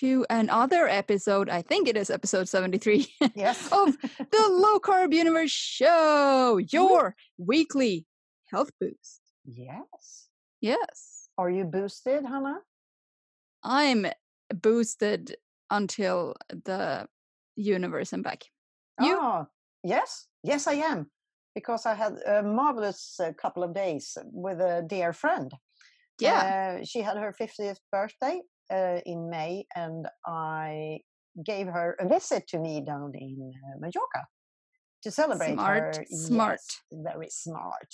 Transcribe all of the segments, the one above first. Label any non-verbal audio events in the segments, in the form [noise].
to another episode. I think it is episode 73 Yes. [laughs] of the Low Carb Universe Show, your weekly health boost. yes. Yes, Are you boosted, Hannah? I'm boosted until the universe and back. You? Oh, yes. Yes, I am. Because I had a marvelous uh, couple of days with a dear friend. Yeah. Uh, she had her 50th birthday uh, in May, and I gave her a visit to me down in uh, Mallorca to celebrate Smart, her. smart. Yes, very smart.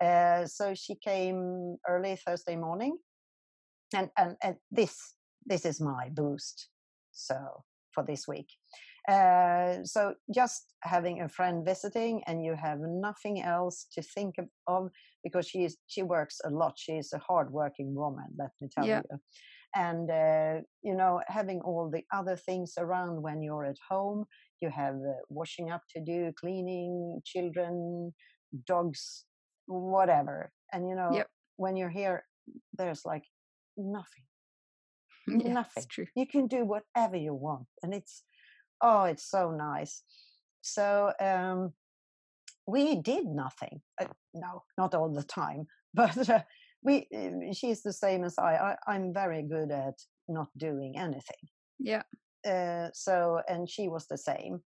Uh, so she came early Thursday morning, and, and and this this is my boost. So for this week, uh, so just having a friend visiting, and you have nothing else to think of- of because she is she works a lot. She is a hardworking woman. Let me tell Yeah. you. And uh, you know, having all the other things around when you're at home, you have uh, washing up to do, cleaning, children, dogs, whatever. And you know, Yep. when you're here, there's like nothing. [laughs] Yeah, nothing. True. You can do whatever you want, and it's oh, it's so nice. So um, we did nothing. Uh, no, not all the time, [laughs] but uh, we. Uh, she's the same as I. I. I'm very good at not doing anything Yeah. uh, so and she was the same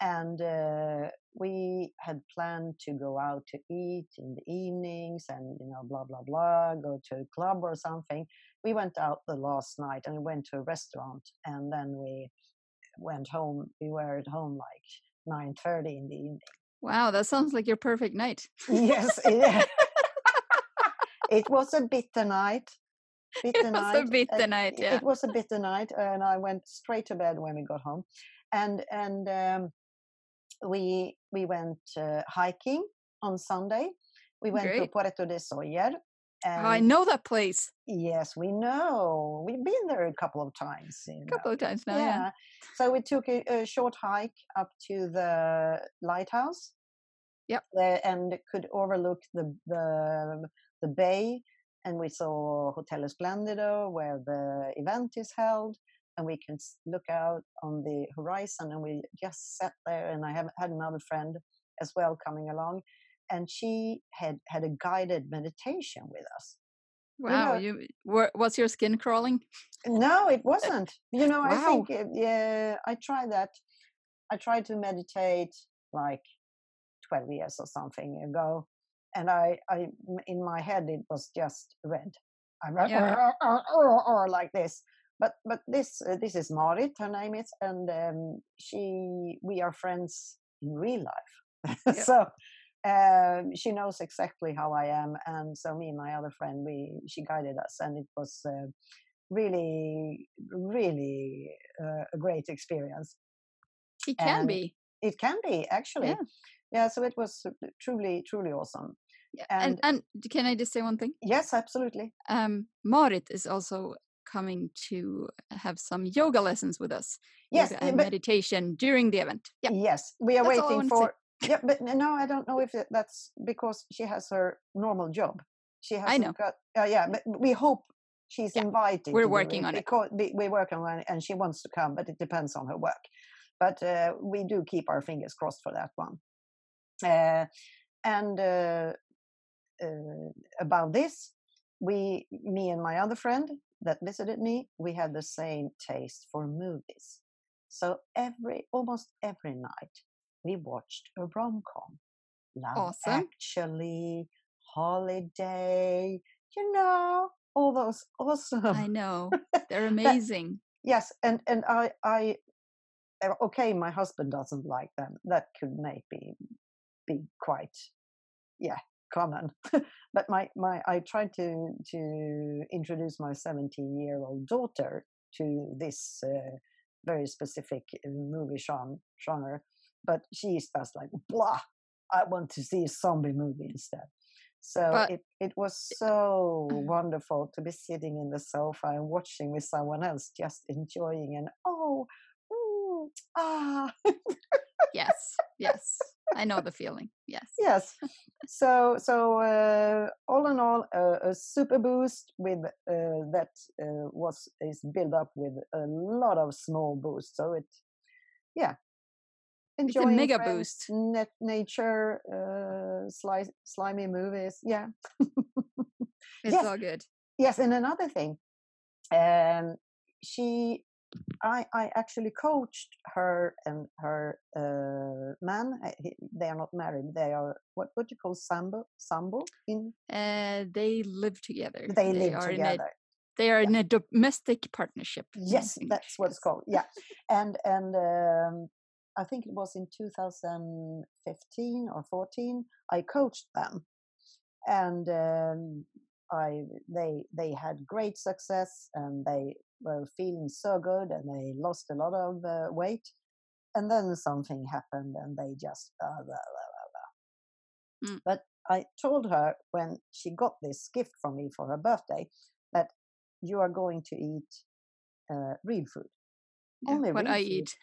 and uh, we had planned to go out to eat in the evenings and you know blah blah blah go to a club or something we went out the last night and we went to a restaurant and then we went home we were at home like 9.30 in the evening Wow, that sounds like your perfect night. yes [laughs] it, it was a bitter night [laughs] bitter was a bitter and night, it- yeah. It was a bitter night, and I went straight to bed when we got home, and and um, we we went uh, hiking on Sunday. We went to Puerto de Sóller. And I know that place Yes, we know. We've been there a couple of times. a know. couple of times now. yeah. Yeah. So we took a, a short hike up to the lighthouse. Yep. There, and could overlook the the the bay, and we saw Hotel Esplendido where the event is held, and we can look out on the horizon. And we just sat there, and I have had another friend as well coming along, and she had had a guided meditation with us. Wow, know- you were, was your skin crawling? No, it wasn't. You know, I think it- yeah, I tried that. I tried to meditate like twelve years or something ago, and I, I in my head it was just red. I'm [laughs] Yeah. or like this. But but this uh, this is Marit, her name is, and um, she we are friends in real life. [laughs] So um, she knows exactly how I am, and so me and my other friend, we she guided us, and it was uh, really, really uh, a great experience. It can And be. It can be actually, Yeah. Yeah. So it was truly, truly awesome. Yeah. And, and can I just say one thing? yes, absolutely. Um, Marit is also coming to have some yoga lessons with us. Yes, eh, and meditation during the event. Yeah. Yes, we are That's waiting wanted to say. for. yeah, but no, I don't know if that's because she has her normal job. She has. know. Got, uh, yeah, but we hope she's Yeah, invited. we're working on it. because We're working on it, and she wants to come, but it depends on her work. But uh, we do keep our fingers crossed for that one. Uh, and uh, uh, about this, we, me and my other friend that visited me, we had the same taste for movies. So every almost every night we watched a rom com. Love Awesome. Actually, Holiday, you know, all those [laughs] awesome. I know. They're [laughs] amazing. Yes, and and I I uh, okay, my husband doesn't like them. That could maybe be quite yeah common. [laughs] but my my I tried to to introduce my 17 year old daughter to this uh, very specific uh, movie genre, but she's just like blah. I want to see a zombie movie instead. So But- it, it was so wonderful to be sitting in the sofa and watching with someone else, just enjoying and oh, mm, ah, yes. Yes. I know the feeling. Yes. yes. so so uh, all in all, uh, a super boost with uh, that uh, was is built up with a lot of small boosts. So it, yeah, enjoying mega friends, boost. net nature, uh, sli- slimy movies. Yeah. [laughs] It's Yes. all good. Yes, and another thing, um, she, I, I actually coached her and her uh, man. uh, he- They are not married. They are what what do you call sambo? Sambo in Uh, they live together. they live are in a together. they are in a domestic partnership. Yes, that's what it's called. Yeah, and and um, I think it was in 2015 or 14. I coached them, and um, I they they had great success, and they were feeling so good, and they lost a lot of uh, weight. And then something happened, and they just uh, blah, blah, blah, blah. Mm. But I told her when she got this gift from me for her birthday that you are going to eat uh, real food. Yeah, only what real I food. eat.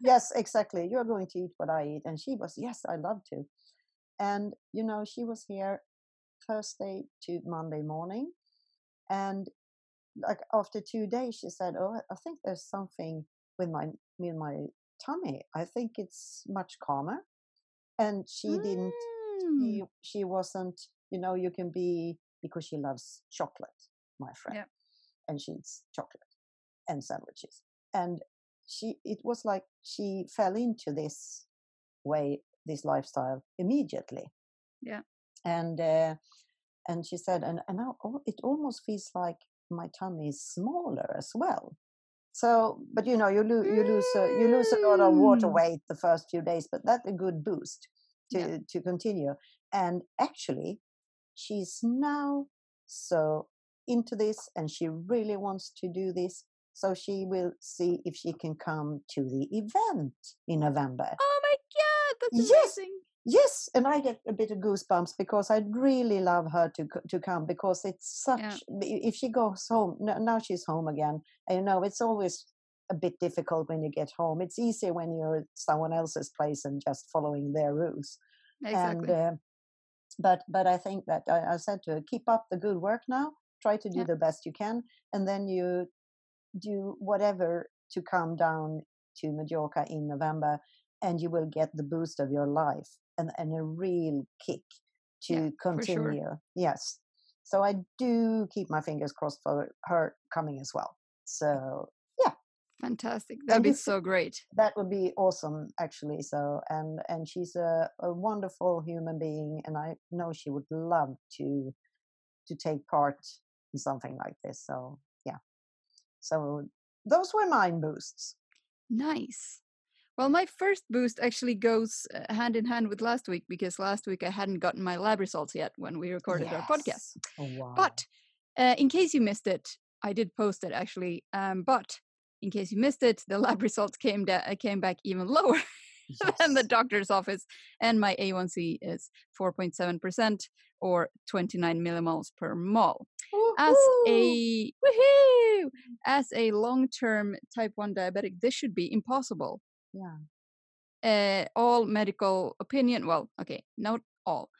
yes, [laughs] exactly. You're going to eat what I eat. And she was, yes, I love to. And, you know, she was here Thursday to Monday morning. And like after two days, she said, Oh, I think there's something with my, with my tummy. I think it's much calmer. And she didn't, Mm. she, she wasn't, you know, you can be, because she loves chocolate, my friend. Yeah. And she eats chocolate and sandwiches. And she, it was like she fell into this way, this lifestyle immediately. Yeah. And, uh, and she said, and, and now al- it almost feels like my tummy is smaller as well. So, but you know, you, lo- you lose a, you lose a lot of water Mm. weight the first few days, but that's a good boost to Yeah. to continue. And actually, she's now so into this, and she really wants to do this. So she will see if she can come to the event in November. Oh my god, that's Yes. amazing. Yes, and I get a bit of goosebumps because I'd really love her to to come because it's such. Yeah. If she goes home now, she's home again. And you know, it's always a bit difficult when you get home. It's easier when you're at someone else's place and just following their rules. Exactly. And uh, but but I think that I, I said to her, keep up the good work now. Try to do Yeah. the best you can, and then you do whatever to come down to Majorca in November, and you will get the boost of your life and, and a real kick to Yeah, for sure. continue. Yes. So I do keep my fingers crossed for her coming as well. So yeah. Fantastic. That'd And be so great. that would be awesome actually so and and she's a, a wonderful human being and i know she would love to to take part in something like this so yeah so those were mine boosts Nice. Well, my first boost actually goes uh, hand in hand with last week because last week I hadn't gotten my lab results yet when we recorded our podcast. Oh, wow. But uh, in case you missed it, I did post it actually. Um, but in case you missed it, the [laughs] lab results came da- uh, came back even lower [laughs] than the doctor's office, and my A1C is 4.7% or 29 millimoles per mol. As a woohoo, as a long-term type 1 diabetic, this should be impossible. Yeah Uh, all medical opinion, well, okay, not all,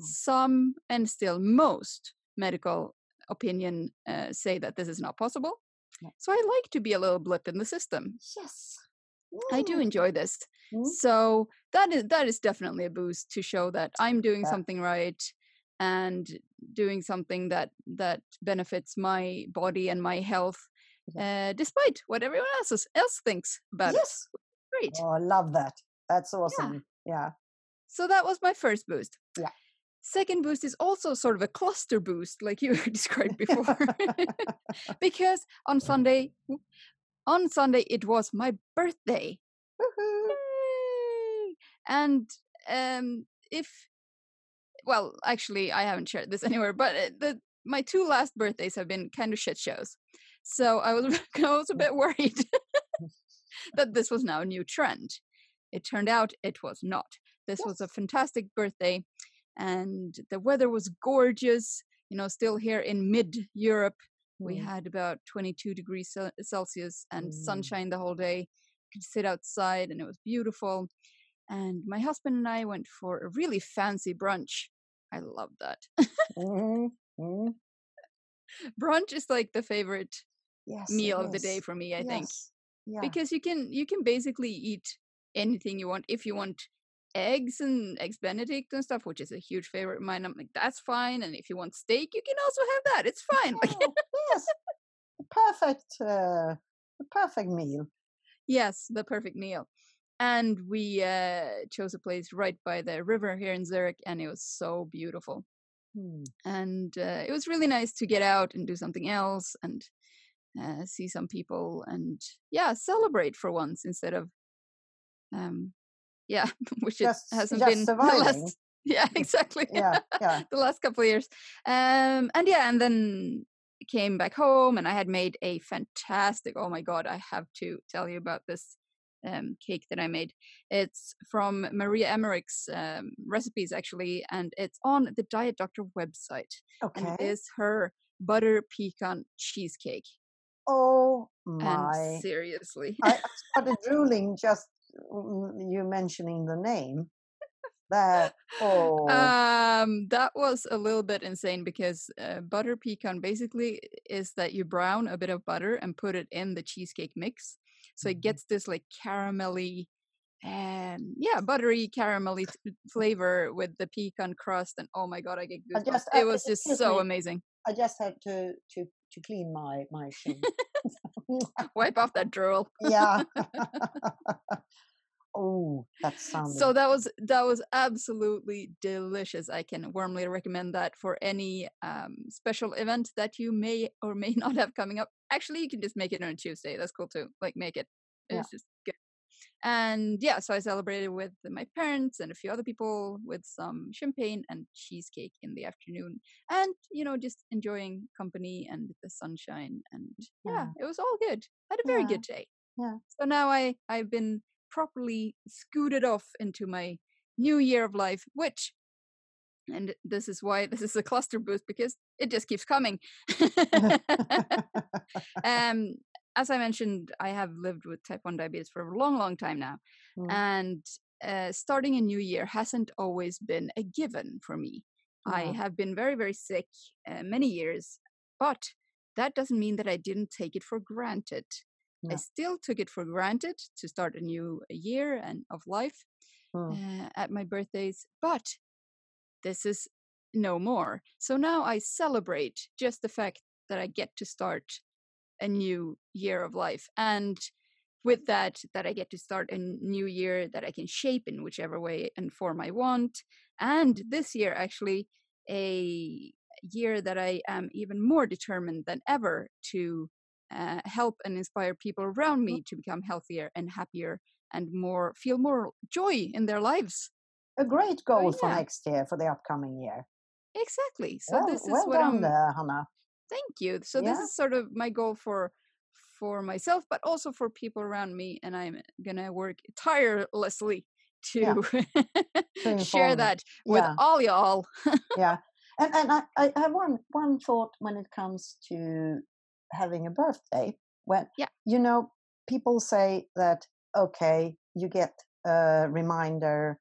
Mm. some and still most medical opinion uh, say that this is not possible. Yeah. So I like to be a little blip in the system. yes I do enjoy this. mm, So that is that is definitely a boost to show that I'm doing Yeah. something right and doing something that that benefits my body and my health, uh, despite what everyone else is, else thinks about it. Great. oh i love that that's awesome yeah So that was my first boost. Yeah. Second boost is also sort of a cluster boost, like you [laughs] described before, [laughs] [laughs] because on Sunday, on Sunday it was my birthday. Woohoo. And um, if, well, actually, I haven't shared this anywhere, but uh, the my two last birthdays have been kind of shit shows. So I was I was a bit worried that this was now a new trend. It turned out it was not. This was a fantastic birthday, and the weather was gorgeous. You know, still here in mid Europe, we Mm, had about 22 degrees Celsius and Mm. sunshine the whole day. Could sit outside and it was beautiful. And my husband and I went for a really fancy brunch. I love that. Mhm, mhm. [laughs] Brunch is like the favorite Yes, meal of the day for me, I think, Yes. Yeah. because you can you can basically eat anything you want. If you want eggs and eggs Benedict and stuff, which is a huge favorite of mine, I'm like that's fine. And if you want steak, you can also have that. It's fine. Yeah, yes. The perfect, uh, the perfect meal. yes, the perfect meal. And we uh, chose a place right by the river here in Zurich, and it was so beautiful. Hmm. and uh, it was really nice to get out and do something else and uh, see some people and yeah celebrate for once instead of um yeah [laughs] which it hasn't just been [laughs] the last yeah exactly [laughs] Yeah, yeah. the last couple of years um and yeah and then came back home and i had made a fantastic oh my god i have to tell you about this um, cake that I made. It's from Maria Emmerich's um, recipes, actually, and it's on the Diet Doctor website. And Okay. it is her butter pecan cheesecake. Oh And my! seriously, I, I [laughs] started drooling just you mentioning the name. That oh um, that was a little bit insane because uh, butter pecan basically is that you brown a bit of butter and put it in the cheesecake mix, so it Mhm. gets this like caramelly, and yeah, buttery caramelly t- flavor with the pecan crust, and oh my god, I get I goosebumps! just It was just so me. amazing. I just had to to to clean my my shin. [laughs] Wipe off that drool. [laughs] yeah. [laughs] oh, that sounds so that was that was absolutely delicious i can warmly recommend that for any um, special event that you may or may not have coming up actually you can just make it on a tuesday that's cool too like make it Yeah. just good and yeah so i celebrated with my parents and a few other people with some champagne and cheesecake in the afternoon and you know just enjoying company and the sunshine and yeah, Yeah. it was all good I had a very Yeah. good day Yeah. so now i i've been properly scooted off into my new year of life which and this is why this is a cluster boost because it just keeps coming [laughs] [laughs] um as i mentioned i have lived with type 1 diabetes for a long long time now Mm, and uh, starting a new year hasn't always been a given for me. I have been very very sick uh, many years but that doesn't mean that i didn't take it for granted. I still took it for granted to start a new year and of life Mm, uh, at my birthdays, but this is no more. So now I celebrate just the fact that I get to start a new year of life. And with that, that I get to start a new year that I can shape in whichever way and form I want. And this year, actually, a year that I am even more determined than ever to uh, help and inspire people around me to become healthier and happier and more feel more joy in their lives. A great goal for yeah, next year, for the upcoming year. exactly. So Well, this is well what done I'm. there, Hannah. Thank you. So this is sort of my goal for for myself, but also for people around me, and I'm gonna work tirelessly to To [laughs] share that with Yeah. all y'all. Yeah. [laughs] And and I, I have one one thought when it comes to having a birthday. When Yeah. you know, people say that okay, you get a reminder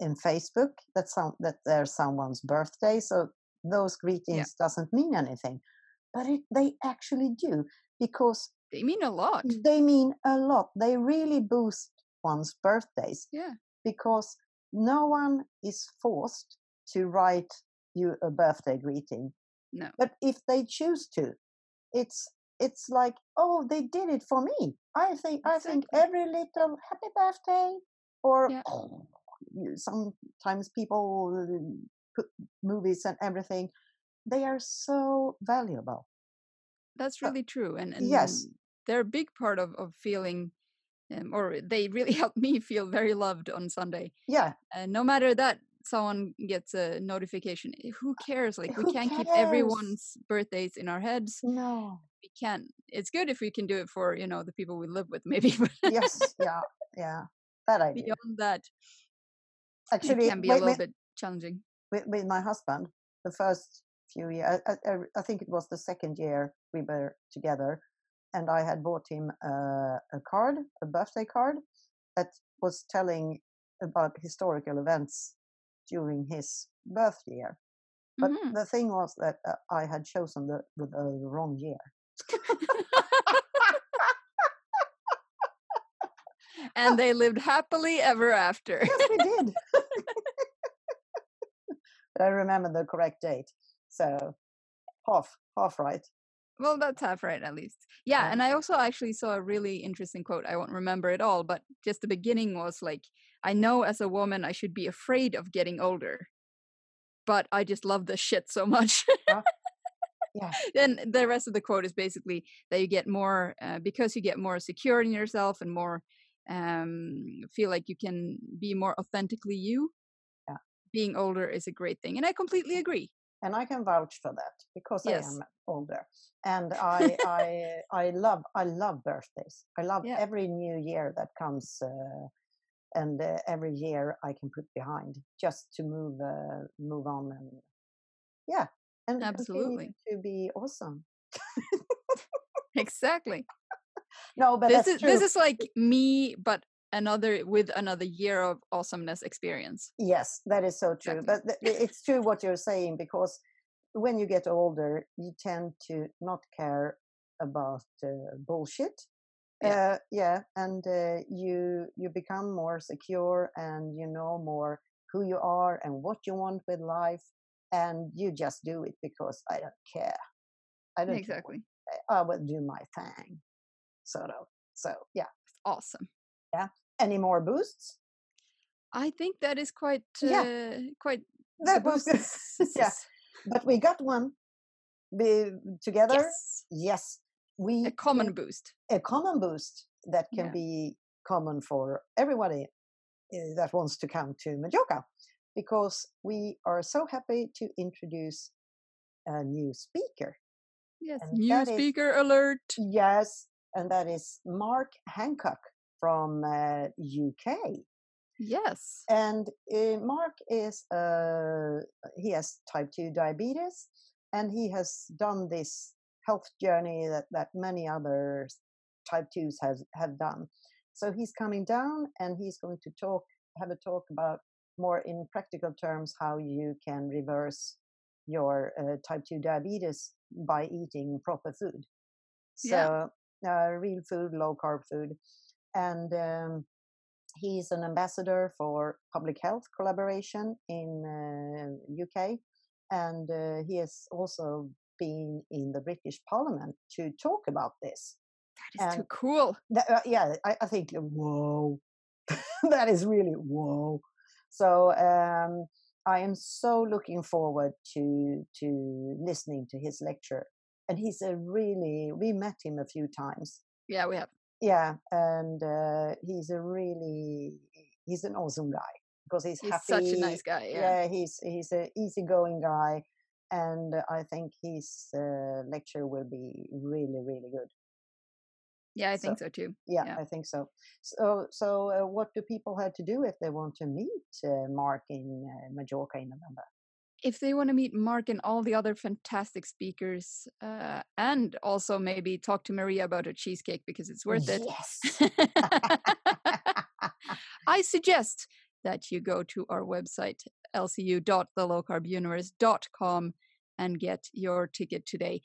in Facebook that some that there's someone's birthday, so those Yeah, greetings doesn't mean anything. But it, they actually do because they mean a lot. they mean a lot. They really boost one's birthdays Yeah, because no one is forced to write you a birthday greeting. no, But if they choose to, it's it's like, oh, they did it for me. I think I think every little happy birthday or Yeah, you- [sniffs] sometimes people movies and everything. They are so valuable. that's So, really true, and yes, they're a big part of of feeling, um, or they really [laughs] help me feel very loved on Sunday. yeah. And no matter that someone gets a notification, eh, who cares? Like we Who can't keep everyone's birthdays in our heads. No. We can't It's good if we can do it for you know the people we live with, [laughs] maybe. Yes. Yeah. Yeah. That I beyond that, it Actually, can be a little bit challenging. With, with my husband the first few years I, I, I think it was the second year we were together and i had bought him a, a card a birthday card that was telling about historical events during his birth year. But Mhm. the thing was that uh, I had chosen the, the, the wrong year. [laughs] and they lived happily ever after. Yes, we did. [laughs] [laughs] but I remember the correct date. So half, half right. well, that's half right at least. Yeah, Yeah. and I also actually saw a really interesting quote. I won't remember it all, but just the beginning was like, I know as a woman I should be afraid of getting older, but I just love this shit so much. [laughs] Yeah. then the rest of the quote is basically that you get more uh, because you get more secure in yourself and more um feel like you can be more authentically you Yeah. Being older is a great thing and i completely agree and I can vouch for that because Yes. I am older, and [laughs] I I I love I love birthdays. I love Yeah. every new year that comes, uh, and uh, every year I can put behind just to move uh, move on and yeah, and Absolutely. to be awesome. [laughs] exactly No, but this is true. this is like me but another with another year of awesomeness experience Yes, that is so true. Exactly. But th- it's true what you're saying because when you get older, you tend to not care about uh, bullshit. Yeah. Uh, yeah, and uh, you you become more secure and you know more who you are and what you want with life, and you just do it because I don't care. I don't care. exactly I will do my thing, sort of. So yeah. awesome Any more boosts? i think that is quite Yeah. uh, quite That [laughs] boosts- [laughs] yeah. But we got one be, together. yes Yes, we a common boost a common boost that can Yeah. be common for everybody uh, that wants to come to Majorca, because we are so happy to introduce a new speaker. yes And new that is- speaker alert Yes, and that is Mark Hancock from uh, UK. yes And uh, Mark is uh, he has type two diabetes, and he has done this health journey that that many other type twos have have done. So he's coming down, and he's going to talk have a talk about more in practical terms how you can reverse your uh, type two diabetes by eating proper food. So Yeah. uh, real food, low carb food, and um, he's an ambassador for public health collaboration in uh, UK, and uh, he has also been in the British Parliament to talk about this. that is too cool That- uh, yeah, I, I think whoa, [laughs] that is really whoa. So um, I am so looking forward to to listening to his lecture, and he's a really we met him a few times, yeah we have yeah and uh, he's a really he's an awesome guy because he's, he's happy such a nice guy yeah, he's he's a easygoing guy and i think his uh, lecture will be really really good. Yeah i So- think so too yeah, Yeah. i think so. So so uh, what do people have to do if they want to meet uh, mark in uh, majorca in november if they want to meet Mark and all the other fantastic speakers, uh, and also maybe talk to Maria about her cheesecake because it's worth it, yes. [laughs] I suggest that you go to our website, lcu.thelowcarbuniverse.com, and get your ticket today.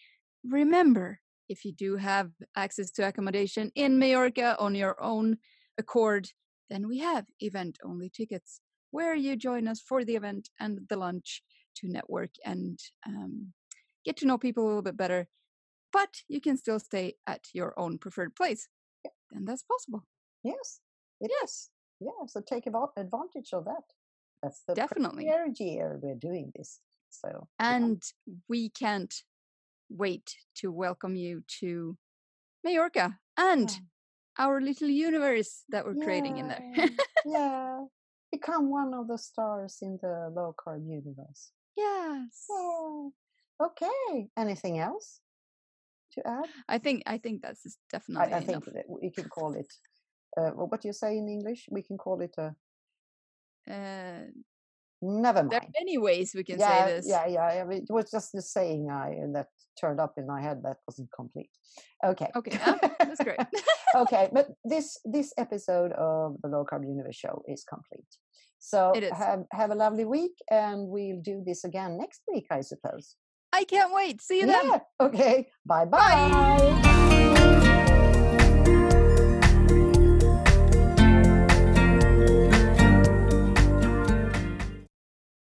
Remember, if you do have access to accommodation in Majorca on your own accord, then we have event only tickets where you join us for the event and the lunch to network and um, get to know people a little bit better. But you can still stay at your own preferred place. And that's possible. yes it is yeah so take advantage of that that's the Definitely. third year we're doing this so And we can't wait to welcome you to Majorca and Yeah. our little universe that we're creating in there. Yeah, yeah. Become one of the stars in the low carb universe. yes. Okay. Anything else to add? I think I think that's just I, definitely I think we can call it. Uh, what do you say in English? We can call it a. Uh, Never mind. there are many ways we can yeah, say this. yeah, yeah. I mean, It was just the saying I that turned up in my head that wasn't complete. Okay. Okay, yeah, [laughs] that's great. [laughs] okay, but this this episode of the Low Carb Universe show is complete. So It is. have have a lovely week, and we'll do this again next week, I suppose. I can't wait. See you then. Yeah. Okay. Bye bye. Bye.